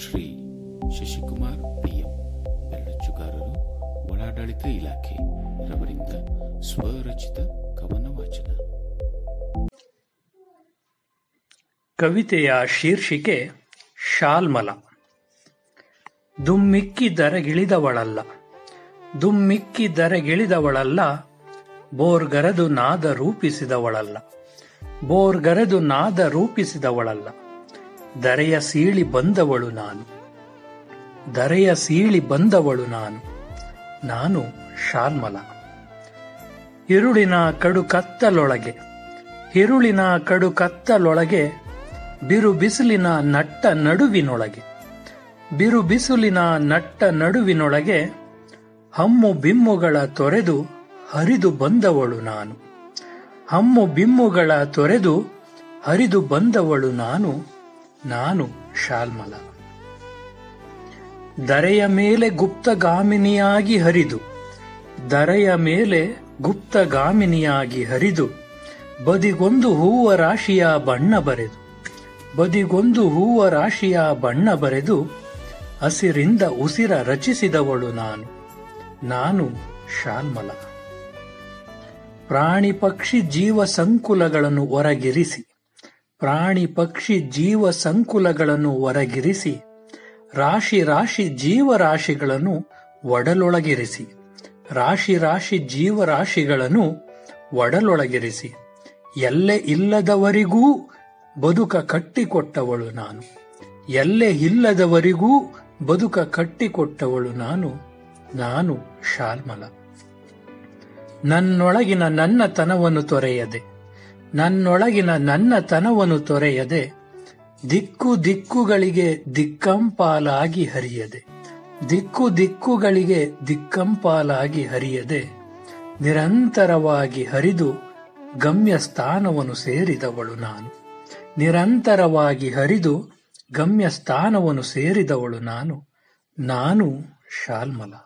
Shri Shashikumar PM ಬೆಳ್ಳಚ್ಚುಗಾರರು ಒಳಾಡಳಿತ ಇಲಾಖೆ, ರವರಿಂದ ಸ್ವರಚಿತ ಕವನ ವಾಚನ ಕವಿತೆಯ ಶೀರ್ಷಿಕೆ ಶಾಲ್ಮಲ. ದುಮ್ಮಿಕ್ಕಿ ದರಗಿಳಿದವಳಲ್ಲ ದುಮ್ಮಿಕ್ಕಿ ದರಗಿಳಿದವಳಲ್ಲ, ಬೋರ್ಗರದು ನಾದ ರೂಪಿಸಿದವಳಲ್ಲ, ಬೋರ್ಗರದು ನಾದ ರೂಪಿಸಿದವಳಲ್ಲ. ದರೆಯ ಸೀಳಿ ಬಂದವಳು ನಾನು. ದರೆಯ ಸೀಳಿ ಬಂದವಳು ನಾನು. ನಾನು ಶಾಲ್ಮಲ ಇರುಳಿನ ಕಡು ಕತ್ತಲೊಳಗೆ, ಇರುಳಿನ ಕಡು ಕತ್ತಲೊಳಗೆ, ಬಿರು ಬಿಸಿಲಿನ ನಟ್ಟ ನಡುವಿನೊಳಗೆ, ಬಿರು ಬಿಸಿಲಿನ ನಟ್ಟ ನಡುವಿನೊಳಗೆ ಹಮ್ಮು ಬಿಮ್ಮುಗಳ ತೊರೆದು ಹರಿದು ಬಂದವಳು ನಾನು. ಹಮ್ಮು ಬಿಮ್ಮುಗಳ ತೊರೆದು ಹರಿದು ಬಂದವಳು ನಾನು. ನಾನು ಶಾಲ್ಮಲ. ದರೆಯ ಮೇಲೆ ಗುಪ್ತಗಾಮಿನಿಯಾಗಿ ಹರಿದು, ದರೆಯ ಮೇಲೆ ಗುಪ್ತಗಾಮಿನಿಯಾಗಿ ಹರಿದು, ಬದಿಗೊಂದು ಹೂವ ರಾಶಿಯ ಬಣ್ಣ ಬರೆದು, ಬದಿಗೊಂದು ಹೂವ ರಾಶಿಯ ಬಣ್ಣ ಬರೆದು, ಹಸಿರಿಂದ ಉಸಿರ ರಚಿಸಿದವಳು ನಾನು ನಾನು ಶಾಲ್ಮಲ. ಪ್ರಾಣಿ ಪಕ್ಷಿ ಜೀವ ಸಂಕುಲಗಳನ್ನು ಹೊರಗಿರಿಸಿ ಪ್ರಾಣಿ ಪಕ್ಷಿ ಜೀವ ಸಂಕುಲಗಳನ್ನು ಹೊರಗಿರಿಸಿ, ರಾಶಿ ರಾಶಿ ಜೀವರಾಶಿಗಳನ್ನು ಒಡಲೊಳಗಿರಿಸಿ, ರಾಶಿ ರಾಶಿ ಜೀವರಾಶಿಗಳನ್ನು ಒಡಲೊಳಗಿರಿಸಿ, ಎಲ್ಲೆ ಇಲ್ಲದವರಿಗೂ ಬದುಕ ಕಟ್ಟಿಕೊಟ್ಟವಳು ನಾನು. ಎಲ್ಲೆ ಇಲ್ಲದವರಿಗೂ ಬದುಕ ಕಟ್ಟಿಕೊಟ್ಟವಳು ನಾನು ನಾನು ಶಾಲ್ಮಲ. ನನ್ನೊಳಗಿನ ನನ್ನ ತನವನ್ನು ತೊರೆಯದೆ ನನ್ನೊಳಗಿನ ನನ್ನ ತನವನ್ನು ತೊರೆಯದೆ ದಿಕ್ಕು ದಿಕ್ಕುಗಳಿಗೆ ದಿಕ್ಕಂಪಾಲಾಗಿ ಹರಿಯದೆ. ದಿಕ್ಕು ದಿಕ್ಕುಗಳಿಗೆ ದಿಕ್ಕಂಪಾಲಾಗಿ ಹರಿಯದೆ. ನಿರಂತರವಾಗಿ ಹರಿದು ಗಮ್ಯ ಸ್ಥಾನವನ್ನು ಸೇರಿದವಳು ನಾನು. ನಿರಂತರವಾಗಿ ಹರಿದು ಗಮ್ಯ ಸ್ಥಾನವನ್ನು ಸೇರಿದವಳು ನಾನು. ನಾನು ಶಾಲ್ಮಲ.